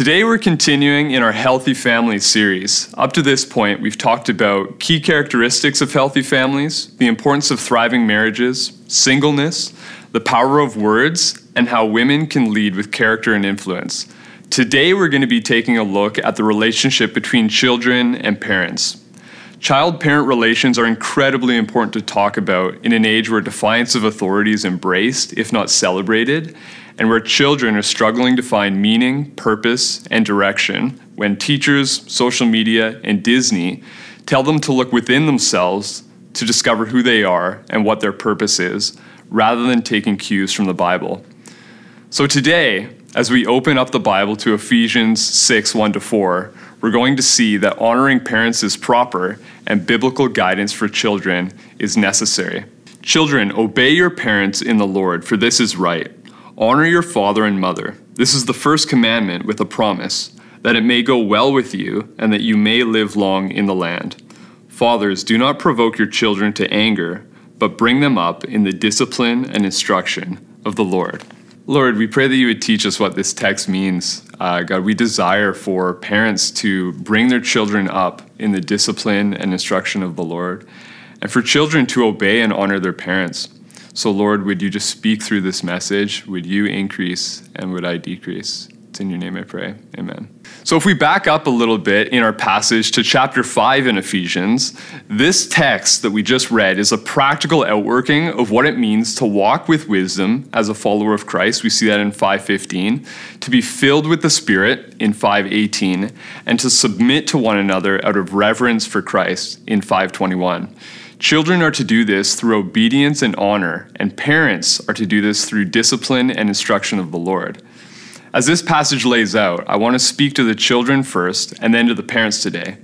Today, we're continuing in our Healthy Families series. Up to this point, we've talked about key characteristics of healthy families, the importance of thriving marriages, singleness, the power of words, and how women can lead with character and influence. Today, we're going to be taking a look at the relationship between children and parents. Child parent relations are incredibly important to talk about in an age where defiance of authority is embraced, if not celebrated, and where children are struggling to find meaning, purpose, and direction when teachers, social media, and Disney tell them to look within themselves to discover who they are and what their purpose is, rather than taking cues from the Bible. So today, as we open up the Bible to Ephesians 6 1 to 4, we're going to see that honoring parents is proper and biblical guidance for children is necessary. Children, obey your parents in the Lord, for this is right. Honor your father and mother. This is the first commandment with a promise, that it may go well with you and that you may live long in the land. Fathers, do not provoke your children to anger, but bring them up in the discipline and instruction of the Lord. Lord, we pray that you would teach us what this text means. Uh, God, we desire for parents to bring their children up in the discipline and instruction of the Lord, and for children to obey and honor their parents. So, Lord, would you just speak through this message? Would you increase and would I decrease? It's in your name I pray. Amen. So, if we back up a little bit in our passage to chapter 5 in Ephesians, this text that we just read is a practical outworking of what it means to walk with wisdom as a follower of Christ. We see that in 5:15, to be filled with the Spirit in 5:18, and to submit to one another out of reverence for Christ in 521. Children are to do this through obedience and honor, and parents are to do this through discipline and instruction of the Lord. As this passage lays out, I want to speak to the children first and then to the parents today.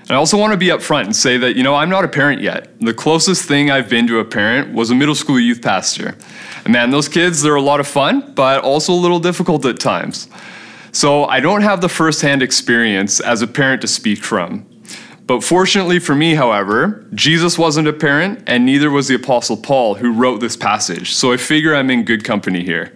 And I also want to be upfront and say that, you know, I'm not a parent yet. The closest thing I've been to a parent was a middle school youth pastor. And man, those kids, they're a lot of fun, but also a little difficult at times. So I don't have the firsthand experience as a parent to speak from. But fortunately for me, however, Jesus wasn't a parent, and neither was the Apostle Paul, who wrote this passage. So I figure I'm in good company here.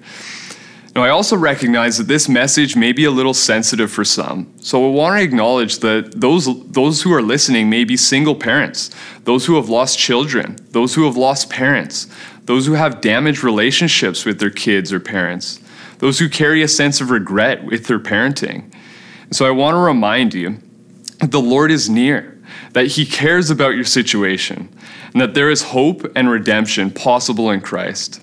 Now, I also recognize that this message may be a little sensitive for some. So I want to acknowledge that those, those who are listening may be single parents, those who have lost children, those who have lost parents, those who have damaged relationships with their kids or parents, those who carry a sense of regret with their parenting. And so I want to remind you the Lord is near, that He cares about your situation, and that there is hope and redemption possible in Christ.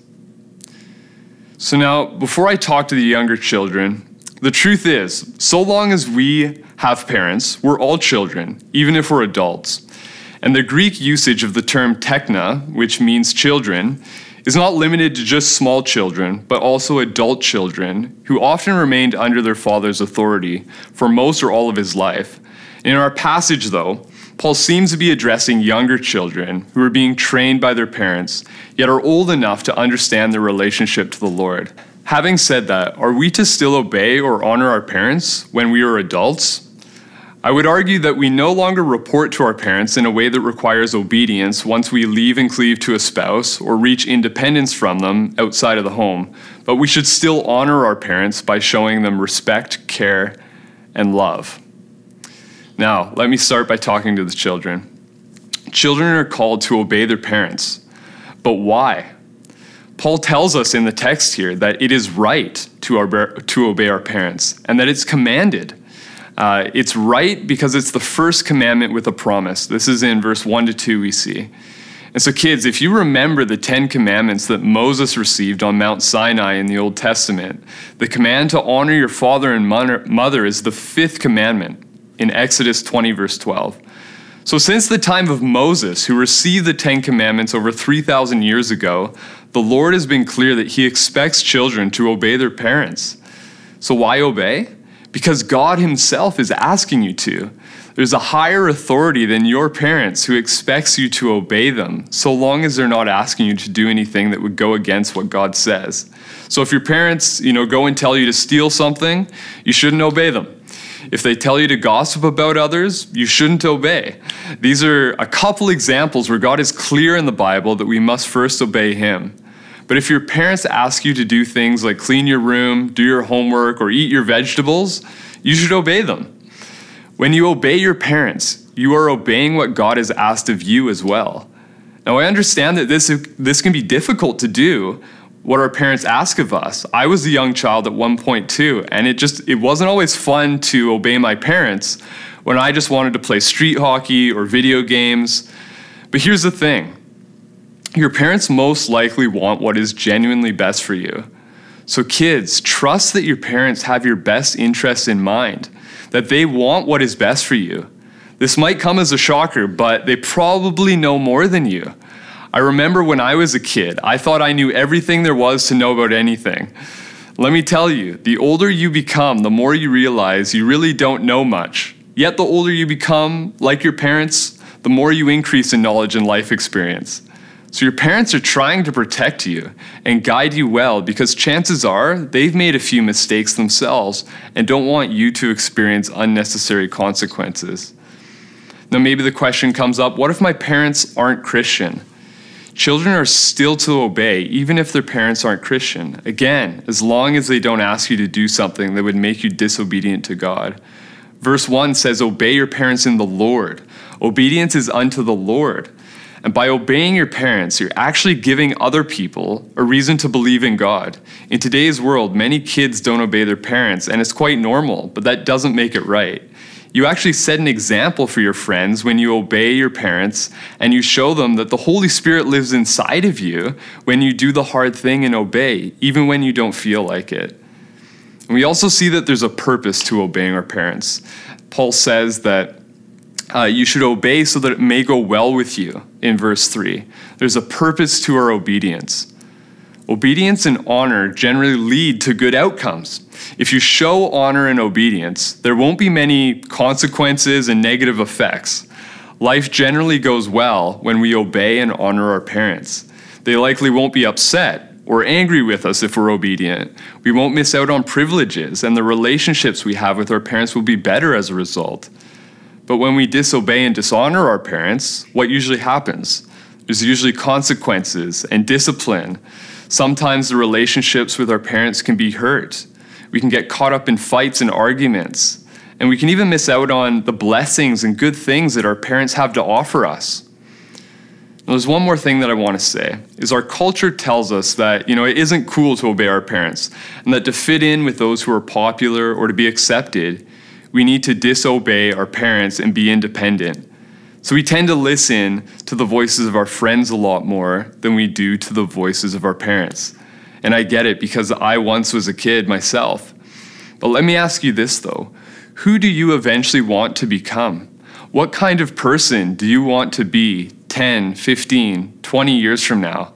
So, now, before I talk to the younger children, the truth is, so long as we have parents, we're all children, even if we're adults. And the Greek usage of the term tekna, which means children, is not limited to just small children, but also adult children who often remained under their father's authority for most or all of his life. In our passage, though, Paul seems to be addressing younger children who are being trained by their parents, yet are old enough to understand their relationship to the Lord. Having said that, are we to still obey or honor our parents when we are adults? I would argue that we no longer report to our parents in a way that requires obedience once we leave and cleave to a spouse or reach independence from them outside of the home, but we should still honor our parents by showing them respect, care, and love. Now, let me start by talking to the children. Children are called to obey their parents. But why? Paul tells us in the text here that it is right to, our, to obey our parents and that it's commanded. Uh, it's right because it's the first commandment with a promise. This is in verse 1 to 2, we see. And so, kids, if you remember the Ten Commandments that Moses received on Mount Sinai in the Old Testament, the command to honor your father and mother is the fifth commandment in Exodus 20, verse 12. So, since the time of Moses, who received the Ten Commandments over 3,000 years ago, the Lord has been clear that He expects children to obey their parents. So, why obey? Because God Himself is asking you to. There's a higher authority than your parents who expects you to obey them, so long as they're not asking you to do anything that would go against what God says. So, if your parents, you know, go and tell you to steal something, you shouldn't obey them. If they tell you to gossip about others, you shouldn't obey. These are a couple examples where God is clear in the Bible that we must first obey Him. But if your parents ask you to do things like clean your room, do your homework, or eat your vegetables, you should obey them. When you obey your parents, you are obeying what God has asked of you as well. Now, I understand that this, this can be difficult to do, what our parents ask of us. I was a young child at one point too, and it just it wasn't always fun to obey my parents when I just wanted to play street hockey or video games. But here's the thing. Your parents most likely want what is genuinely best for you. So kids, trust that your parents have your best interests in mind, that they want what is best for you. This might come as a shocker, but they probably know more than you. I remember when I was a kid, I thought I knew everything there was to know about anything. Let me tell you, the older you become, the more you realize you really don't know much. Yet, the older you become, like your parents, the more you increase in knowledge and life experience. So, your parents are trying to protect you and guide you well because chances are they've made a few mistakes themselves and don't want you to experience unnecessary consequences. Now, maybe the question comes up what if my parents aren't Christian? Children are still to obey, even if their parents aren't Christian. Again, as long as they don't ask you to do something that would make you disobedient to God. Verse 1 says, Obey your parents in the Lord. Obedience is unto the Lord. And by obeying your parents, you're actually giving other people a reason to believe in God. In today's world, many kids don't obey their parents, and it's quite normal, but that doesn't make it right. You actually set an example for your friends when you obey your parents and you show them that the Holy Spirit lives inside of you when you do the hard thing and obey, even when you don't feel like it. And we also see that there's a purpose to obeying our parents. Paul says that uh, you should obey so that it may go well with you in verse 3. There's a purpose to our obedience. Obedience and honor generally lead to good outcomes. If you show honor and obedience, there won't be many consequences and negative effects. Life generally goes well when we obey and honor our parents. They likely won't be upset or angry with us if we're obedient. We won't miss out on privileges, and the relationships we have with our parents will be better as a result. But when we disobey and dishonor our parents, what usually happens? There's usually consequences and discipline Sometimes the relationships with our parents can be hurt. We can get caught up in fights and arguments. And we can even miss out on the blessings and good things that our parents have to offer us. Now, there's one more thing that I want to say is our culture tells us that, you know, it isn't cool to obey our parents and that to fit in with those who are popular or to be accepted, we need to disobey our parents and be independent. So we tend to listen to the voices of our friends a lot more than we do to the voices of our parents. And I get it because I once was a kid myself. But let me ask you this though who do you eventually want to become? What kind of person do you want to be 10, 15, 20 years from now?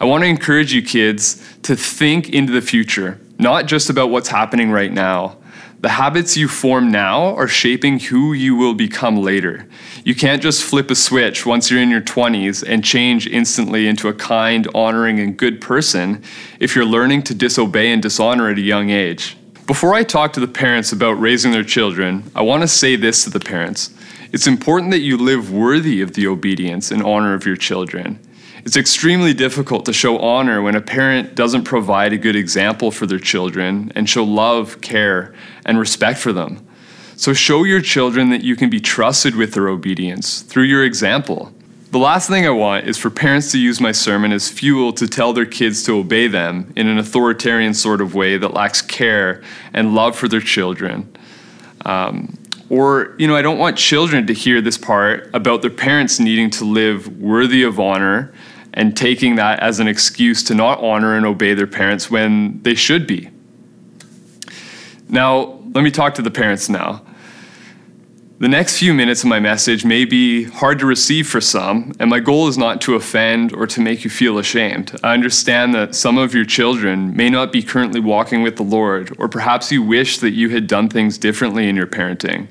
I want to encourage you kids to think into the future, not just about what's happening right now. The habits you form now are shaping who you will become later. You can't just flip a switch once you're in your 20s and change instantly into a kind, honoring, and good person if you're learning to disobey and dishonor at a young age. Before I talk to the parents about raising their children, I want to say this to the parents. It's important that you live worthy of the obedience and honor of your children. It's extremely difficult to show honor when a parent doesn't provide a good example for their children and show love, care, and respect for them. So show your children that you can be trusted with their obedience through your example. The last thing I want is for parents to use my sermon as fuel to tell their kids to obey them in an authoritarian sort of way that lacks care and love for their children. Um, or, you know, I don't want children to hear this part about their parents needing to live worthy of honor and taking that as an excuse to not honor and obey their parents when they should be. Now, let me talk to the parents now. The next few minutes of my message may be hard to receive for some, and my goal is not to offend or to make you feel ashamed. I understand that some of your children may not be currently walking with the Lord, or perhaps you wish that you had done things differently in your parenting.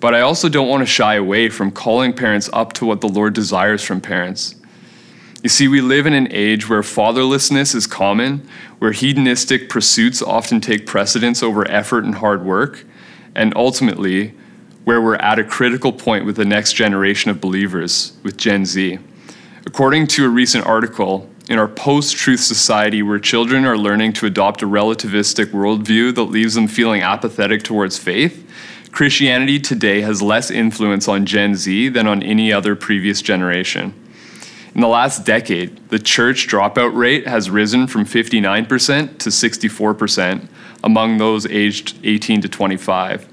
But I also don't want to shy away from calling parents up to what the Lord desires from parents. You see, we live in an age where fatherlessness is common, where hedonistic pursuits often take precedence over effort and hard work, and ultimately, where we're at a critical point with the next generation of believers, with Gen Z. According to a recent article, in our post truth society where children are learning to adopt a relativistic worldview that leaves them feeling apathetic towards faith, Christianity today has less influence on Gen Z than on any other previous generation. In the last decade, the church dropout rate has risen from 59% to 64% among those aged 18 to 25.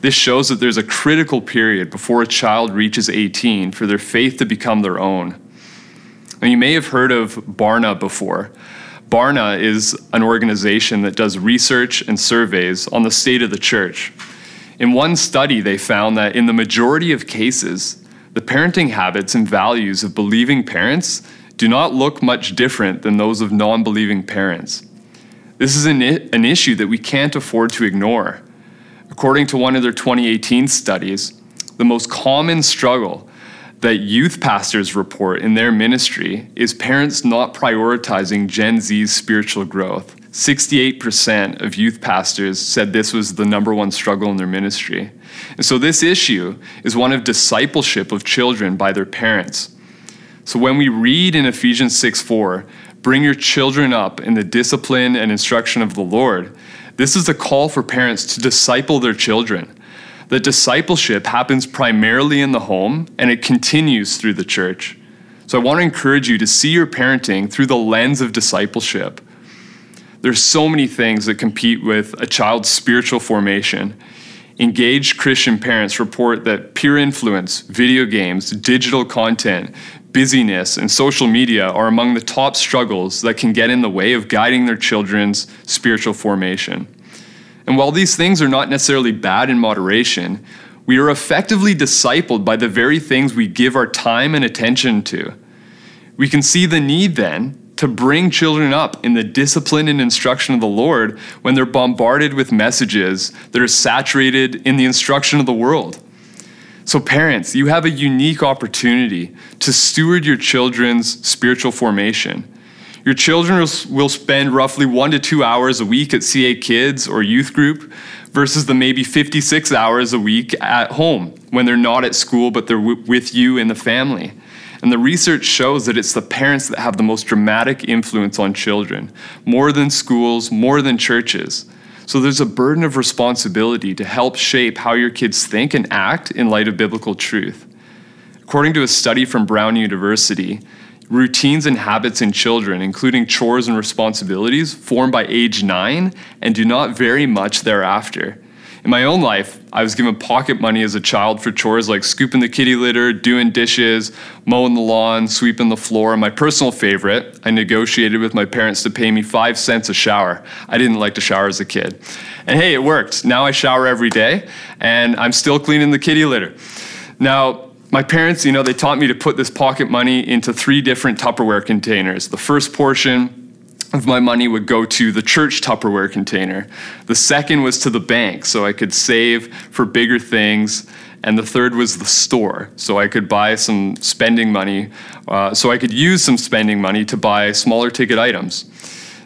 This shows that there's a critical period before a child reaches 18 for their faith to become their own. Now, you may have heard of Barna before. Barna is an organization that does research and surveys on the state of the church. In one study, they found that in the majority of cases, the parenting habits and values of believing parents do not look much different than those of non believing parents. This is an, an issue that we can't afford to ignore. According to one of their 2018 studies, the most common struggle that youth pastors report in their ministry is parents not prioritizing Gen Z's spiritual growth. 68% of youth pastors said this was the number one struggle in their ministry. And so, this issue is one of discipleship of children by their parents. So, when we read in Ephesians 6 4, bring your children up in the discipline and instruction of the Lord, this is a call for parents to disciple their children. The discipleship happens primarily in the home and it continues through the church. So I want to encourage you to see your parenting through the lens of discipleship. There's so many things that compete with a child's spiritual formation. Engaged Christian parents report that peer influence, video games, digital content, busyness, and social media are among the top struggles that can get in the way of guiding their children's spiritual formation. And while these things are not necessarily bad in moderation, we are effectively discipled by the very things we give our time and attention to. We can see the need then to bring children up in the discipline and instruction of the Lord when they're bombarded with messages that are saturated in the instruction of the world. So, parents, you have a unique opportunity to steward your children's spiritual formation. Your children will spend roughly one to two hours a week at CA Kids or youth group versus the maybe 56 hours a week at home when they're not at school but they're w- with you in the family. And the research shows that it's the parents that have the most dramatic influence on children, more than schools, more than churches. So there's a burden of responsibility to help shape how your kids think and act in light of biblical truth. According to a study from Brown University, routines and habits in children, including chores and responsibilities, form by age nine and do not vary much thereafter. In my own life, I was given pocket money as a child for chores like scooping the kitty litter, doing dishes, mowing the lawn, sweeping the floor. My personal favorite, I negotiated with my parents to pay me five cents a shower. I didn't like to shower as a kid. And hey, it worked. Now I shower every day, and I'm still cleaning the kitty litter. Now, my parents, you know, they taught me to put this pocket money into three different Tupperware containers. The first portion, of my money would go to the church Tupperware container. The second was to the bank, so I could save for bigger things. And the third was the store, so I could buy some spending money, uh, so I could use some spending money to buy smaller ticket items.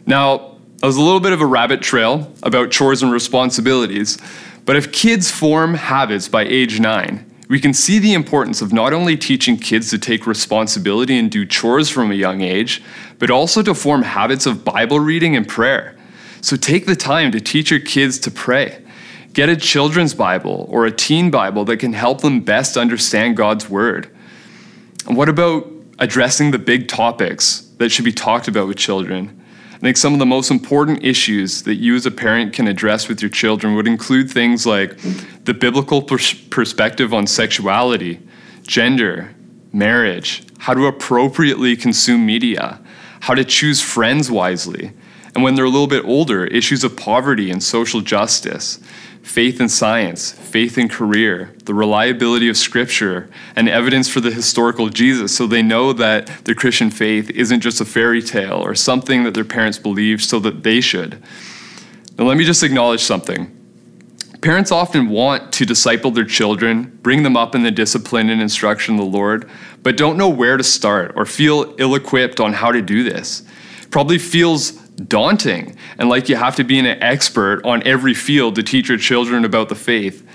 Now, I was a little bit of a rabbit trail about chores and responsibilities, but if kids form habits by age nine, we can see the importance of not only teaching kids to take responsibility and do chores from a young age, but also to form habits of Bible reading and prayer. So take the time to teach your kids to pray. Get a children's Bible or a teen Bible that can help them best understand God's Word. And what about addressing the big topics that should be talked about with children? I think some of the most important issues that you as a parent can address with your children would include things like the biblical pers- perspective on sexuality, gender, marriage, how to appropriately consume media, how to choose friends wisely, and when they're a little bit older, issues of poverty and social justice, faith in science, faith in career, the reliability of scripture, and evidence for the historical Jesus so they know that the Christian faith isn't just a fairy tale or something that their parents believed so that they should. Now, let me just acknowledge something. Parents often want to disciple their children, bring them up in the discipline and instruction of the Lord, but don't know where to start or feel ill equipped on how to do this. Probably feels daunting and like you have to be an expert on every field to teach your children about the faith,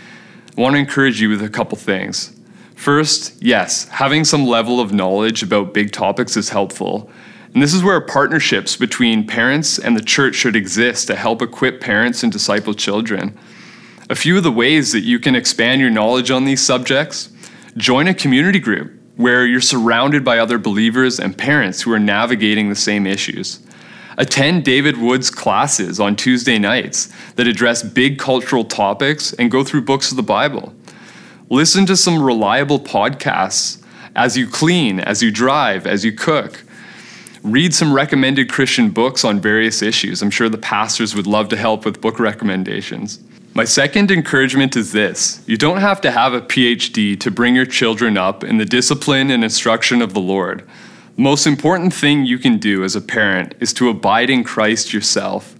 I want to encourage you with a couple things. First, yes, having some level of knowledge about big topics is helpful. And this is where partnerships between parents and the church should exist to help equip parents and disciple children. A few of the ways that you can expand your knowledge on these subjects join a community group where you're surrounded by other believers and parents who are navigating the same issues. Attend David Wood's classes on Tuesday nights that address big cultural topics and go through books of the Bible. Listen to some reliable podcasts as you clean, as you drive, as you cook. Read some recommended Christian books on various issues. I'm sure the pastors would love to help with book recommendations. My second encouragement is this you don't have to have a PhD to bring your children up in the discipline and instruction of the Lord. Most important thing you can do as a parent is to abide in Christ yourself.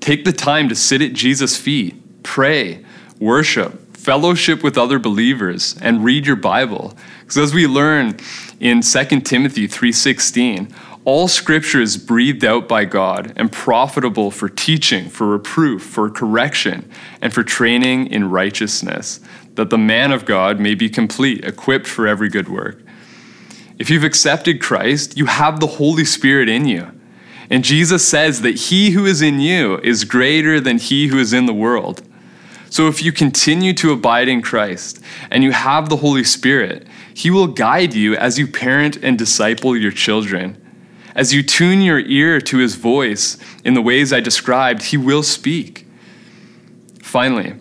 Take the time to sit at Jesus' feet, pray, worship, fellowship with other believers, and read your Bible. Because as we learn in 2 Timothy 3:16, all scripture is breathed out by God and profitable for teaching, for reproof, for correction, and for training in righteousness, that the man of God may be complete, equipped for every good work. If you've accepted Christ, you have the Holy Spirit in you. And Jesus says that he who is in you is greater than he who is in the world. So if you continue to abide in Christ and you have the Holy Spirit, he will guide you as you parent and disciple your children. As you tune your ear to his voice in the ways I described, he will speak. Finally,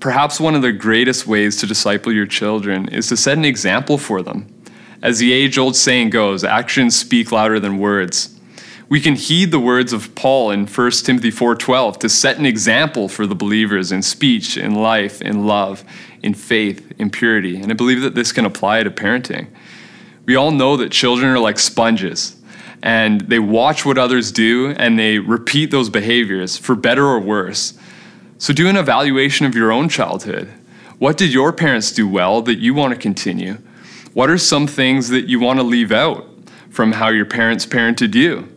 perhaps one of the greatest ways to disciple your children is to set an example for them. As the age old saying goes, actions speak louder than words. We can heed the words of Paul in 1 Timothy 4:12 to set an example for the believers in speech, in life, in love, in faith, in purity. And I believe that this can apply to parenting. We all know that children are like sponges and they watch what others do and they repeat those behaviors for better or worse. So do an evaluation of your own childhood. What did your parents do well that you want to continue? What are some things that you want to leave out from how your parents parented you?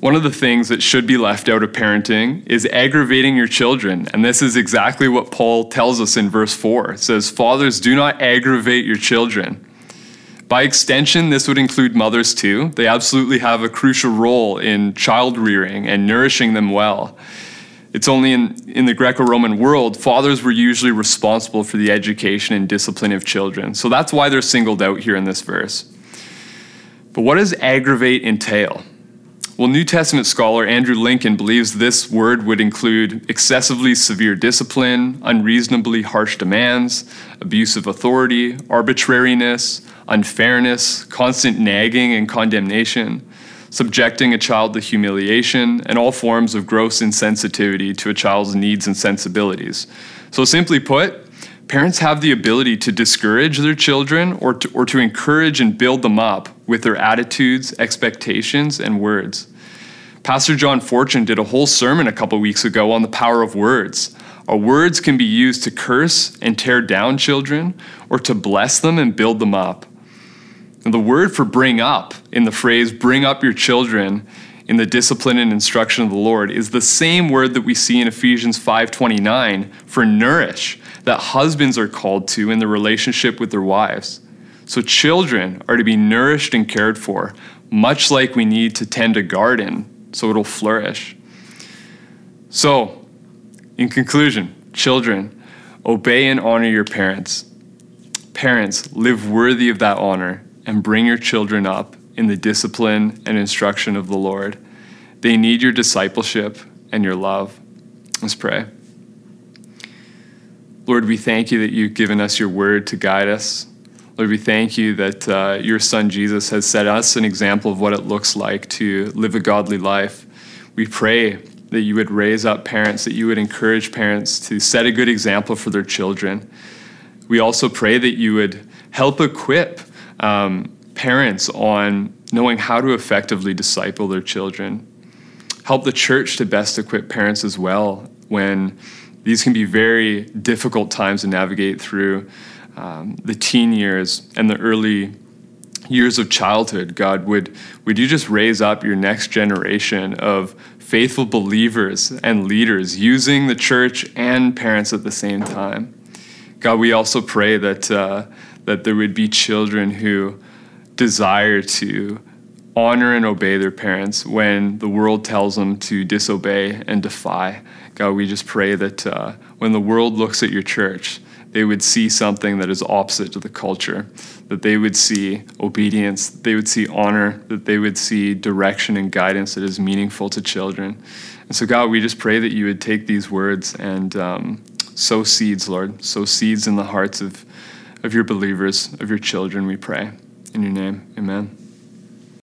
One of the things that should be left out of parenting is aggravating your children. And this is exactly what Paul tells us in verse 4. It says, Fathers, do not aggravate your children. By extension, this would include mothers too. They absolutely have a crucial role in child rearing and nourishing them well. It's only in, in the Greco Roman world, fathers were usually responsible for the education and discipline of children. So that's why they're singled out here in this verse. But what does aggravate entail? Well, New Testament scholar Andrew Lincoln believes this word would include excessively severe discipline, unreasonably harsh demands, abuse of authority, arbitrariness, unfairness, constant nagging and condemnation subjecting a child to humiliation, and all forms of gross insensitivity to a child's needs and sensibilities. So, simply put, parents have the ability to discourage their children or to, or to encourage and build them up with their attitudes, expectations, and words. Pastor John Fortune did a whole sermon a couple weeks ago on the power of words. Our words can be used to curse and tear down children or to bless them and build them up. And the word for bring up in the phrase bring up your children in the discipline and instruction of the Lord is the same word that we see in Ephesians 5:29 for nourish that husbands are called to in the relationship with their wives. So children are to be nourished and cared for, much like we need to tend a garden so it'll flourish. So, in conclusion, children, obey and honor your parents. Parents, live worthy of that honor and bring your children up in the discipline and instruction of the Lord. They need your discipleship and your love. Let's pray. Lord, we thank you that you've given us your word to guide us. Lord, we thank you that uh, your son Jesus has set us an example of what it looks like to live a godly life. We pray that you would raise up parents, that you would encourage parents to set a good example for their children. We also pray that you would help equip um, parents on knowing how to effectively disciple their children. Help the church to best equip parents as well when these can be very difficult times to navigate through um, the teen years and the early years of childhood. God, would, would you just raise up your next generation of faithful believers and leaders using the church and parents at the same time? God, we also pray that. Uh, that there would be children who desire to honor and obey their parents when the world tells them to disobey and defy. God, we just pray that uh, when the world looks at your church, they would see something that is opposite to the culture, that they would see obedience, they would see honor, that they would see direction and guidance that is meaningful to children. And so, God, we just pray that you would take these words and um, sow seeds, Lord, sow seeds in the hearts of, of your believers, of your children, we pray. In your name, amen.